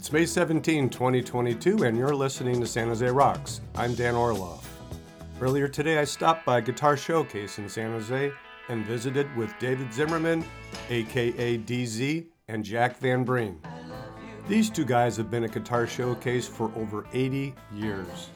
It's May 17, 2022, and you're listening to San Jose Rocks. I'm Dan Orloff. Earlier today, I stopped by Guitar Showcase in San Jose and visited with David Zimmerman, aka DZ, and Jack Van Breen. These two guys have been at Guitar Showcase for over 80 years.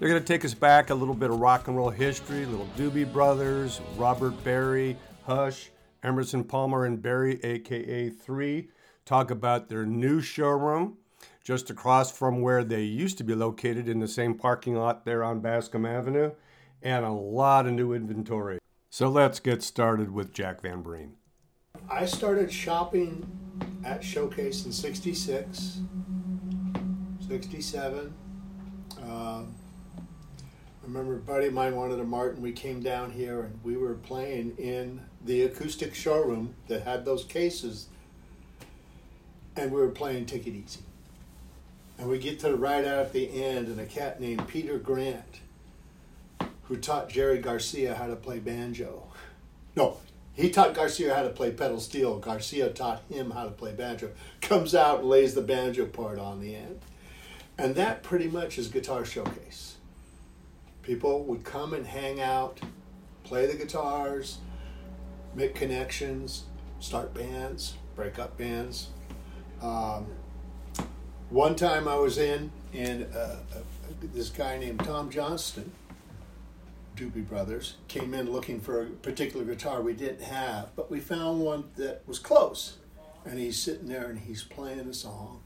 They're going to take us back a little bit of rock and roll history, little Doobie Brothers, Robert Berry, Hush, Emerson Palmer and Berry, aka 3, talk about their new showroom just across from where they used to be located in the same parking lot there on Bascom Avenue, and a lot of new inventory. So let's get started with Jack Van Breen. I started shopping at Showcase in 66, 67. Um, I remember a buddy of mine wanted a Martin. We came down here and we were playing in the acoustic showroom that had those cases, and we were playing Take It Easy. And we get to the right out at the end, and a cat named Peter Grant, who taught Jerry Garcia how to play banjo. No, he taught Garcia how to play pedal steel. Garcia taught him how to play banjo. Comes out and lays the banjo part on the end. And that pretty much is Guitar Showcase. People would come and hang out, play the guitars, make connections, start bands, break up bands. Um, one time I was in, and uh, uh, this guy named Tom Johnston, Doobie Brothers, came in looking for a particular guitar we didn't have, but we found one that was close. And he's sitting there and he's playing a song.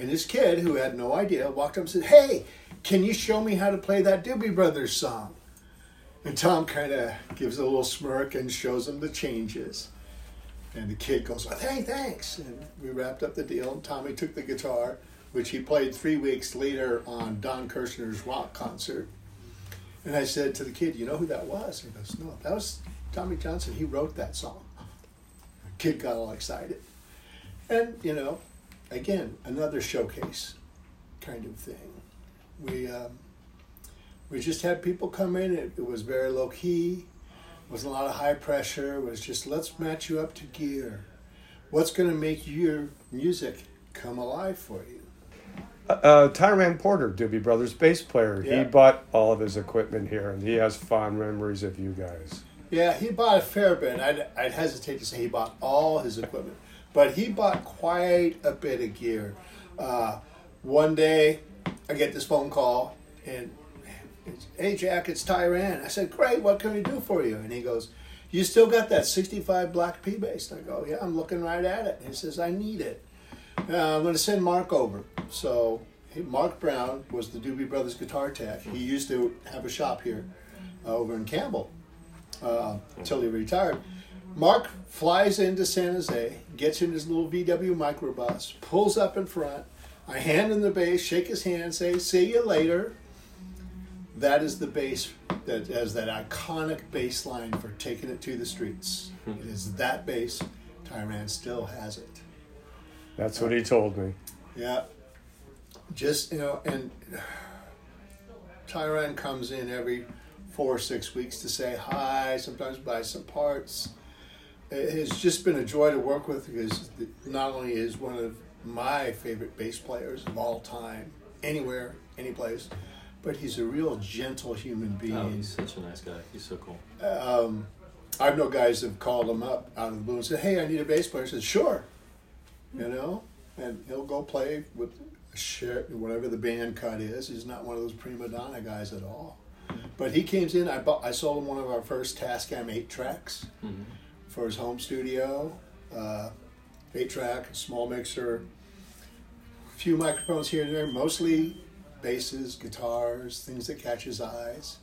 And this kid, who had no idea, walked up and said, Hey, can you show me how to play that Doobie Brothers song? And Tom kind of gives a little smirk and shows him the changes. And the kid goes, oh, hey, thanks. And we wrapped up the deal. And Tommy took the guitar, which he played three weeks later on Don Kirshner's rock concert. And I said to the kid, you know who that was? He goes, no, that was Tommy Johnston. He wrote that song. The kid got all excited. And, you know, again, another showcase kind of thing. We, um, we just had people come in. It, it was very low key wasn't a lot of high pressure. It was just let's match you up to gear. What's going to make your music come alive for you? Uh, uh, Tiran Porter, Doobie Brothers bass player, yeah. he bought all of his equipment here, and he has fond memories of you guys. Yeah, he bought a fair bit. I'd, I'd hesitate to say he bought all his equipment, but he bought quite a bit of gear. Uh, one day, I get this phone call, and hey Jack, it's Tiran. I said, great, what can we do for you? And he goes, you still got that 65 Black P bass? I go, yeah, I'm looking right at it. he says, I need it. Uh, I'm going to send Mark over. So Mark Brown was the Doobie Brothers guitar tech. He used to have a shop here uh, over in Campbell uh, until he retired. Mark flies into San Jose, gets in his little VW microbus, pulls up in front. I hand him the bass, shake his hand, say, see you later that is the bass that has that iconic bass line for taking it to the streets. Hmm. it is that bass. Tiran still has it. That's what he told me. Yeah. Just, you know, and Tiran comes in every four or six weeks to say hi, sometimes buy some parts. It has just been a joy to work with because not only is one of my favorite bass players of all time, anywhere, any place, but he's a real gentle human being. Oh, he's such a nice guy. He's so cool. Um, I've known guys have called him up out of the blue and said, "Hey, I need a bass player." I said, "Sure," you know, and he'll go play with whatever the band cut is. He's not one of those prima donna guys at all. But he came in. I bought. I sold him one of our first Tascam eight tracks mm-hmm. for his home studio. Uh, eight track, small mixer, a few microphones here and there, mostly basses, guitars, things that catch his eyes.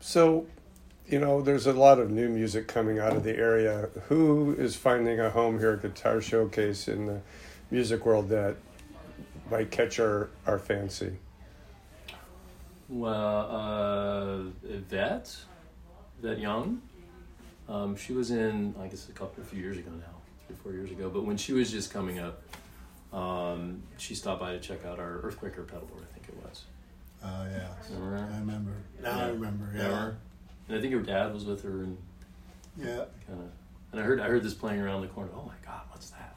So, you know, there's a lot of new music coming out of the area. Who is finding a home here at Guitar Showcase in the music world that might catch our, our fancy? Well, uh, Yvette, Yvette Young. Um, she was in, I guess, a couple, a few years ago now, three, four years ago. But when she was just coming up, um, she stopped by to check out our Earthquaker pedalboard, I think it was. Oh yeah, remember? I remember. Now yeah. I remember. Yeah. Remember? And I think her dad was with her, and yeah, kind of. And I heard I heard this playing around the corner. Oh my God, what's that?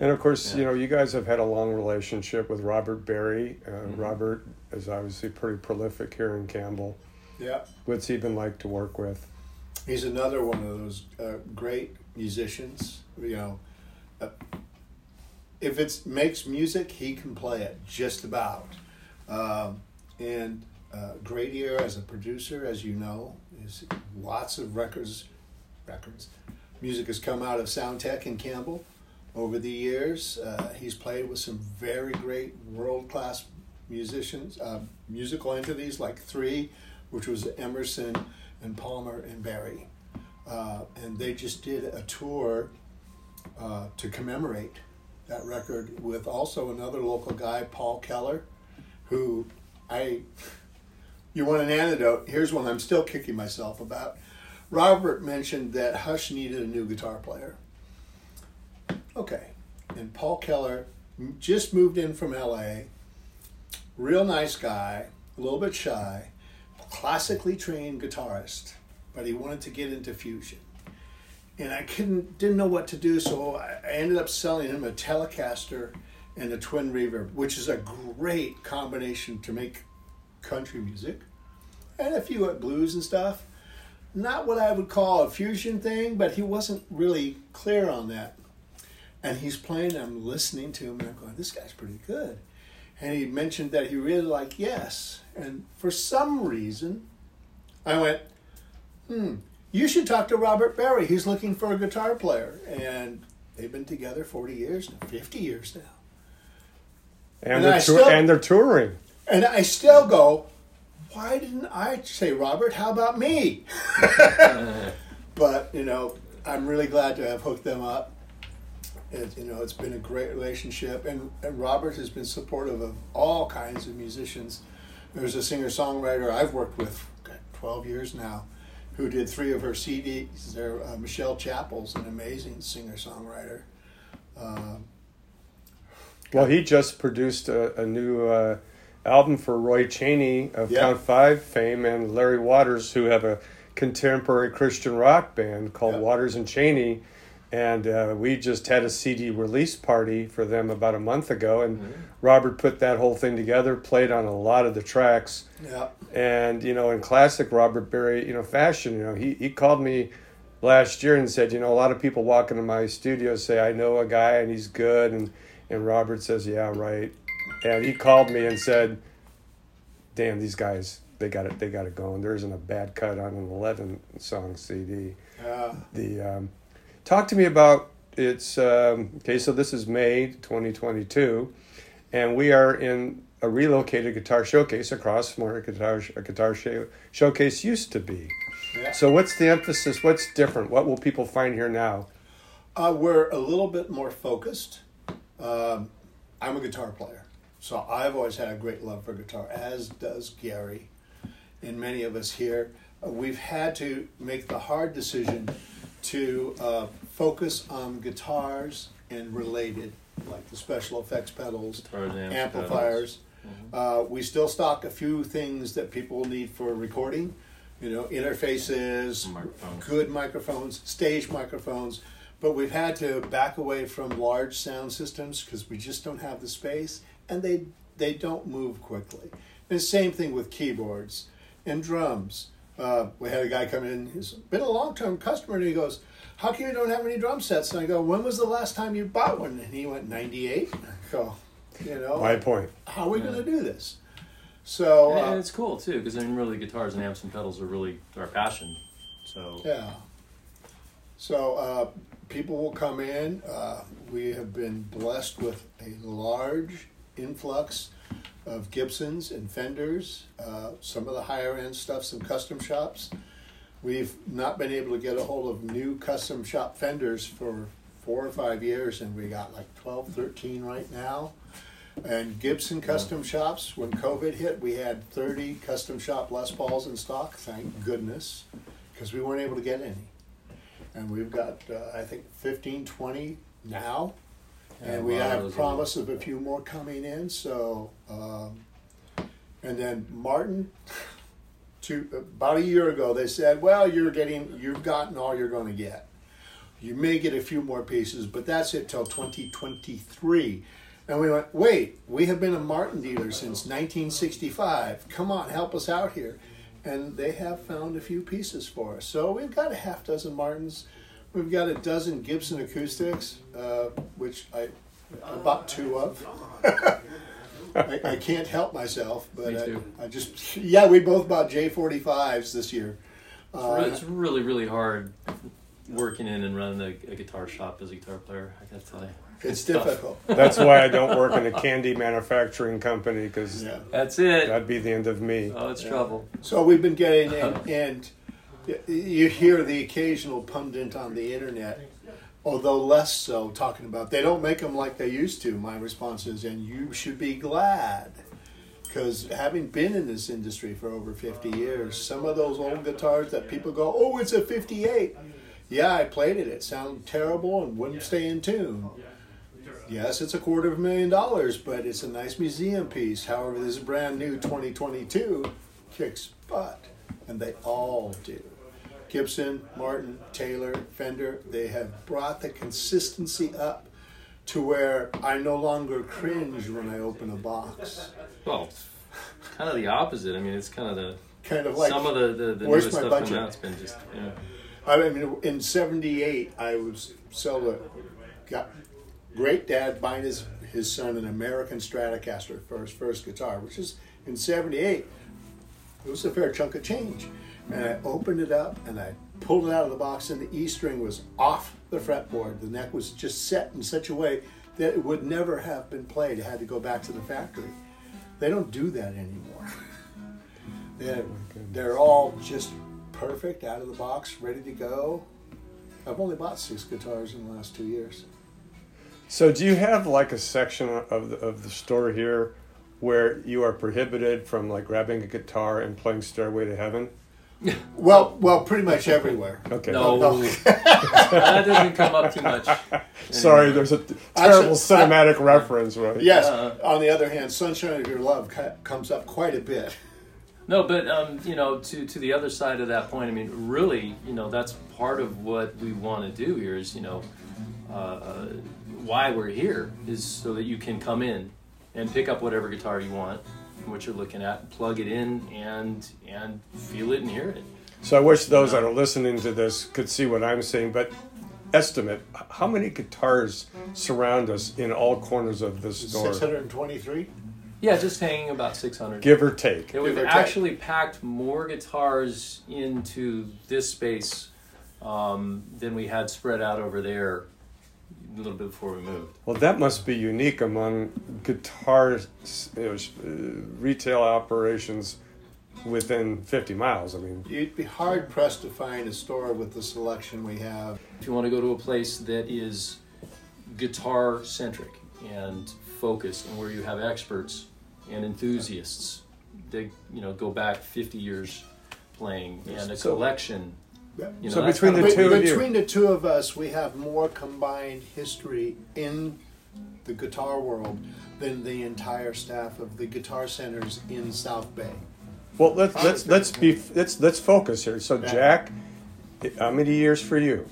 And of course, Yeah. you know, you guys have had a long relationship with Robert Berry. Uh, Mhm. Robert is obviously pretty prolific here in Campbell. Yeah. What's he been like to work with? He's another one of those uh, great musicians. You know, uh, if it makes music, he can play it just about. Um, and uh, great ear as a producer, as you know. There's lots of records, records. Music has come out of Soundtek in Campbell over the years. Uh, he's played with some very great world class musicians, uh, musical entities like Three, which was Emerson and Palmer and Berry. Uh, and they just did a tour uh, to commemorate that record with also another local guy, Paul Keller, who I. You want an antidote? Here's one I'm still kicking myself about. Robert mentioned that Hush needed a new guitar player. Okay. And Paul Keller just moved in from LA. Real nice guy, a little bit shy, classically trained guitarist, but he wanted to get into fusion. And I couldn't didn't know what to do, so I ended up selling him a Telecaster and a twin reverb, which is a great combination to make country music and a few blues and stuff. Not what I would call a fusion thing, but he wasn't really clear on that. And he's playing, I'm listening to him, and I'm going, this guy's pretty good. And he mentioned that he really liked Yes. And for some reason, I went, hmm, you should talk to Robert Berry. He's looking for a guitar player. And they've been together 40 years 50 years now. And, And they're tour- still- and they're touring. And I still go, why didn't I say, Robert, how about me? but, you know, I'm really glad to have hooked them up. It, you know, it's been a great relationship. And, and Robert has been supportive of all kinds of musicians. There's a singer songwriter I've worked with 12 years now who did three of her CDs. There, uh, Michelle Chappell's an amazing singer songwriter. Um, Well, he just produced a, a new uh, album for Roy Chaney of Yeah. Count Five fame and Larry Waters, who have a contemporary Christian rock band called Yeah. Waters and Chaney. And uh, we just had a CD release party for them about a month ago, and Robert put that whole thing together, played on a lot of the tracks. yeah. And you know, in classic Robert Berry, you know, fashion, you know, he he called me last year and said, you know, a lot of people walk into my studio say I know a guy and he's good, and and Robert says, yeah, right. And he called me and said, damn, these guys, they got it, they got it going. There isn't a bad cut on an eleven song CD. Uh, The um, talk to me about it's um, okay. So this is May 2022, and we are in a relocated guitar showcase across from where a guitar a guitar show, showcase used to be. yeah. So what's the emphasis? What's different? What will people find here now? Uh, we're a little bit more focused. Um, I'm a guitar player, so I've always had a great love for guitar, as does Gary, and many of us here. Uh, we've had to make the hard decision to uh, focus on guitars and related, like the special effects pedals, Guitars, amps, amplifiers. Uh, we still stock a few things that people need for recording, you know, interfaces, Microphones. good microphones, stage microphones. But we've had to back away from large sound systems because we just don't have the space, and they they don't move quickly. And same thing with keyboards and drums. Uh, we had a guy come in. He's been a long term customer, and he goes, "How come you don't have any drum sets?" And I go, "When was the last time you bought one?" And he went, "98." I go, you know, My point. how are we Yeah. going to do this? So And uh, it's cool too, because I mean, really, guitars and amps and pedals are really our passion. So yeah, so uh, people will come in. Uh, we have been blessed with a large influx of Gibsons and Fenders. Uh, some of the higher end stuff, some custom shops. We've not been able to get a hold of new custom shop Fenders for four or five years, and we got like 12, 13 right now. And Gibson custom shops, when COVID hit, we had 30 custom shop Les Pauls in stock, thank goodness, because we weren't able to get any. And we've got, uh, I think, 15, 20 now. And we have promise of a few more coming in, so, um, and then Martin, to, about a year ago, they said, well, you're getting, you've gotten all you're gonna get. You may get a few more pieces, but that's it till 2023. And we went, wait, we have been a Martin dealer since 1965. Come on, help us out here. And they have found a few pieces for us. So we've got a half dozen Martins. We've got a dozen Gibson acoustics, uh, which I, I bought two of. I, I can't help myself, but I. I just, yeah, we both bought J45s this year. Uh, it's really, really hard working in and running a, a guitar shop as a guitar player. I gotta tell you, It's tough. difficult. That's why I don't work in a candy manufacturing company because Yeah. That's it. that'd be the end of me. Oh, it's Yeah. trouble. So we've been getting, and, and you hear the occasional pundit on the internet, although less so, talking about they don't make them like they used to. My response is, and you should be glad. Because having been in this industry for over 50 years, some of those old guitars that people go, oh, it's a 58. Yeah, I played it. It sounded terrible and wouldn't stay in tune. Yes, it's a quarter of a million dollars, but it's a nice museum piece. However, this brand new 2022 kicks butt, and they all do. Gibson, Martin, Taylor, Fender, they have brought the consistency up to where I no longer cringe when I open a box. Well, kind of the opposite. I mean, it's kind of the Kind of like some of the the, the newest my stuff budget? coming out. It's been just yeah. I mean, in '78, I was sold a got great dad buying his his son an American Stratocaster for his first guitar, which is in '78. It was a fair chunk of change, and I opened it up and I pulled it out of the box, and the E string was off the fretboard. The neck was just set in such a way that it would never have been played. It had to go back to the factory. They don't do that anymore. They're, they're all just perfect out of the box, ready to go. I've only bought six guitars in the last two years. So, do you have like a section of the, of the store here where you are prohibited from like grabbing a guitar and playing Stairway to Heaven? Well, well, pretty much everywhere. Okay. No, no. that doesn't come up too much. Sorry, there's a terrible cinematic reference, right? Yes. Uh. on the other hand, "Sunshine of Your Love" comes up quite a bit. No, but um, you know, to to the other side of that point, I mean, really, you know, that's part of what we want to do here. Is you know, uh, uh, why we're here is so that you can come in and pick up whatever guitar you want, what you're looking at, plug it in, and and feel it and hear it. So I wish those that are listening to this could see what I'm saying, but estimate how many guitars surround us in all corners of this store, Six hundred and twenty-three. Yeah, just hanging about 600. give or take. Yeah, we've Give or take. actually packed more guitars into this space um, than we had spread out over there a little bit before we moved. Well, that must be unique among guitar you know, uh, retail operations within 50 miles. I mean, You'd be hard pressed to find a store with the selection we have. If you want to go to a place that is guitar centric and focused, and where you have experts and enthusiasts They you know go back 50 years playing and a So- collection, you know, So between the of two what- of you- Between the two of us, we have more combined history in the guitar world than the entire staff of the guitar centers in South Bay. well, let's let's let's be let's let's focus here. So, Jack, how many years for you?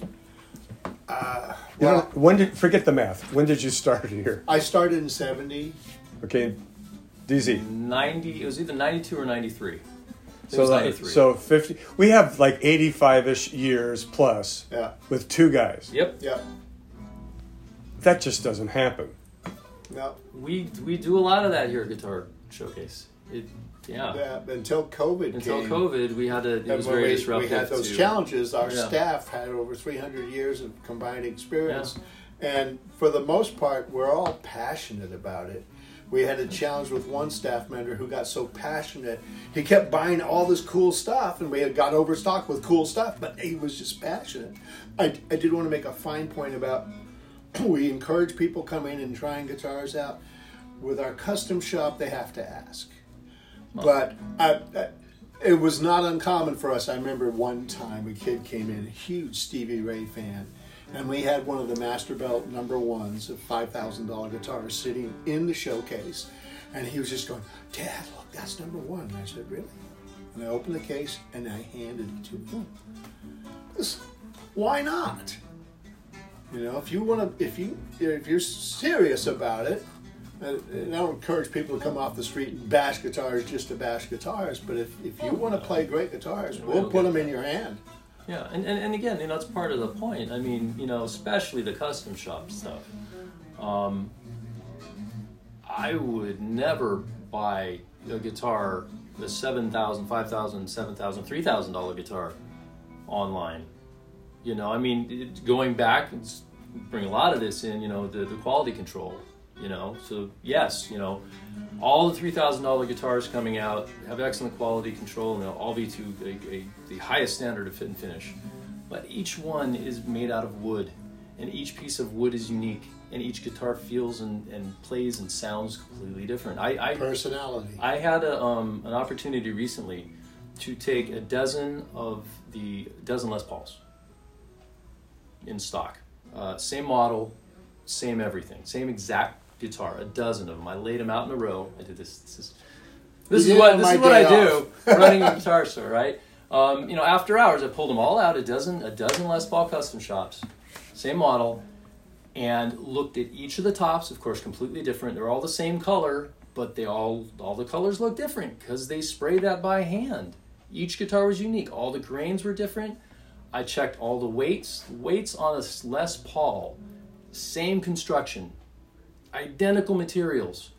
Uh, well, don't- when did forget the math? When did you start here? I started in '70. Okay, DZ. 90. It was either 92 or 93. So like, 93. so 50. We have like 85ish years plus Yeah, with two guys. Yep. yeah. That just doesn't happen. No, We we do a lot of that here at Guitar Showcase. It yeah. yeah. Until COVID Until came. COVID, we had to. It And was when very we, disruptive. we had those to- challenges. Our Yeah. staff had over 300 years of combined experience, and for the most part, we're all passionate about it. We had a challenge with one staff member who got so passionate, he kept buying all this cool stuff, and we had got overstocked with cool stuff, but he was just passionate. I, I did want to make a fine point about we encourage people coming and trying guitars out. With our custom shop, they have to ask. But I, I, it was not uncommon for us. I remember one time a kid came in, a huge Stevie Ray fan, and we had one of the Masterbuilt number ones, a five thousand dollar guitar, sitting in the showcase, and he was just going, "Dad, look, that's number one." And I said, "Really?" And I opened the case and I handed it to him. This- Why not? You know, if you want to, if you if you're serious about it, and, and I don't encourage people to come off the street and bash guitars just to bash guitars. But if, if you want to play great guitars, we'll put them in your hand. Yeah, and, and, and again, you know, it's part of the point. I mean, you know, especially the custom shop stuff. Um, I would never buy a guitar, a $7,000, $5,000, $7,000, $3,000 guitar online. You know, I mean, it, going back, it's, bring a lot of this in, you know, the, the quality control, you know. So, yes, you know, all the $3,000 guitars coming out have excellent quality control and they'll all be to a, a, the highest standard of fit and finish. But each one is made out of wood, and each piece of wood is unique, and each guitar feels and, and plays and sounds completely different. I, I Personality. I had a, um, an opportunity recently to take a dozen of the dozen Les Pauls in stock, uh, same model, same everything, same exact guitar, a dozen of them. I laid them out in a row. I did this. This is this You is what this is what I do running a guitar store, right? Um, you know, after hours, I pulled them all out, a dozen, a dozen Les Paul custom shops, same model, and looked at each of the tops. Of course, completely different. They're all the same color, but they all all the colors look different because they spray that by hand. Each guitar was unique. All the grains were different. I checked all the weights. Weights on a Les Paul, same construction, identical materials,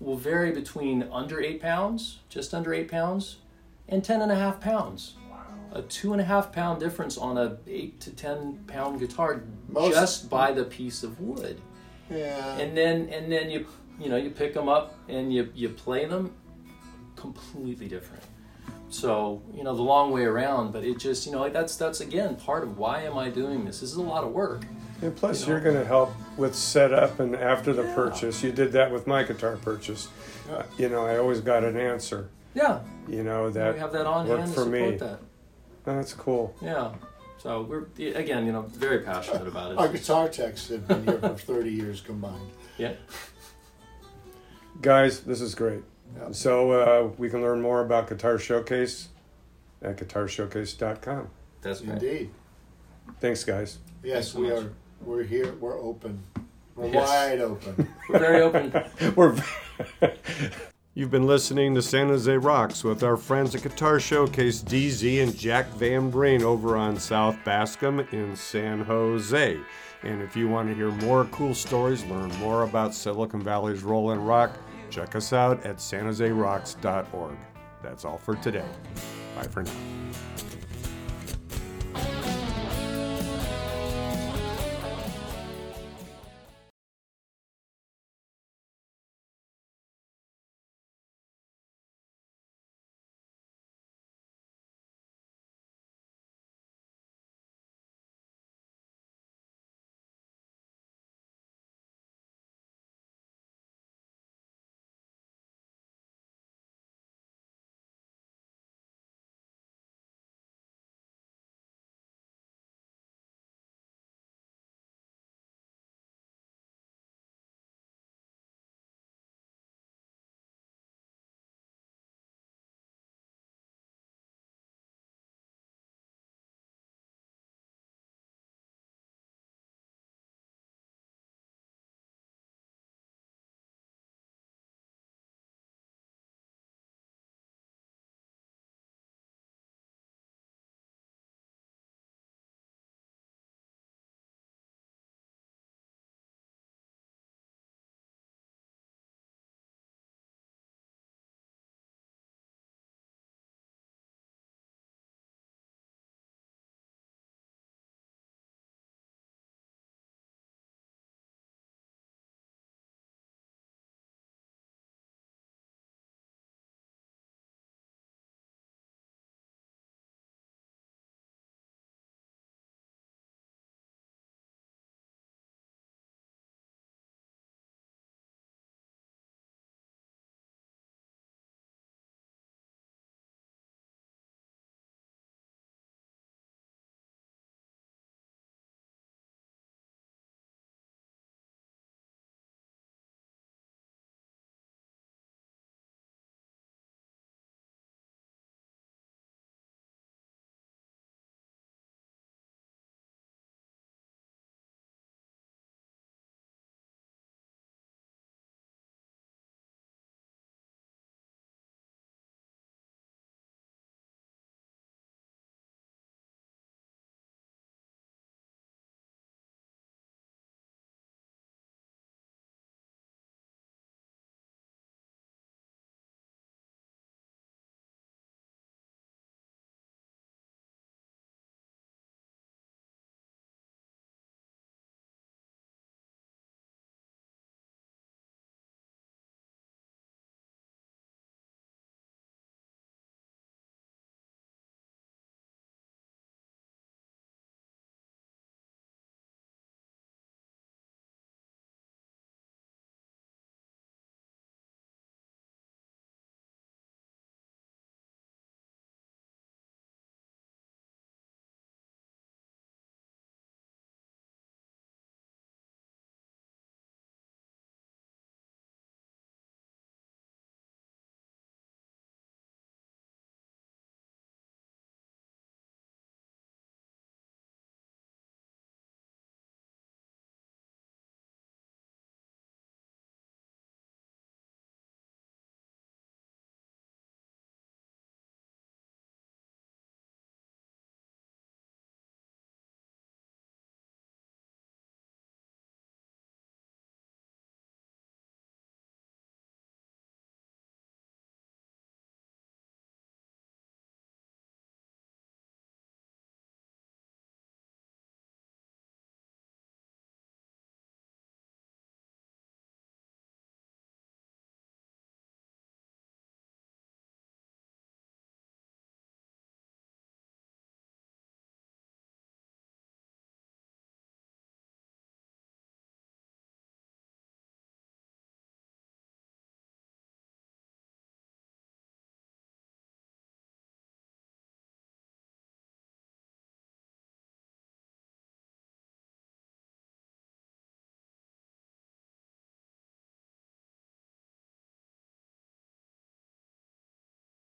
will vary between under eight pounds, just under eight pounds, and ten and a half pounds. Wow. A two and a half pound difference on a eight to ten pound guitar Most- just by the piece of wood. Yeah. And then and then you you know you pick them up and you you play them completely different. So you know the long way around, but it just you know like that's that's again part of why am I doing this? This is a lot of work. And plus, You you know. are going to help with setup and after the Yeah. purchase. You did that with my guitar purchase. Uh, you know, I always got an answer. Yeah, You know that. we have that on hand for support me. that. that's cool. Yeah. So we're again, you know, very passionate about it. Our guitar techs have been here for 30 years combined. Yeah. Guys, this is great. Yeah. So uh, we can learn more about Guitar Showcase at guitarshowcase.com. That's right. Indeed. Thanks, guys. Yes, Thanks so we much. are. We're here. We're open. We're Yes. wide open. We're very open. We're. You've been listening to San Jose Rocks with our friends at Guitar Showcase DZ and Jack Van Breen over on South Bascom in San Jose. And if you want to hear more cool stories, learn more about Silicon Valley's role in rock, check us out at sanjoserocks.org. That's all for today. Bye for now.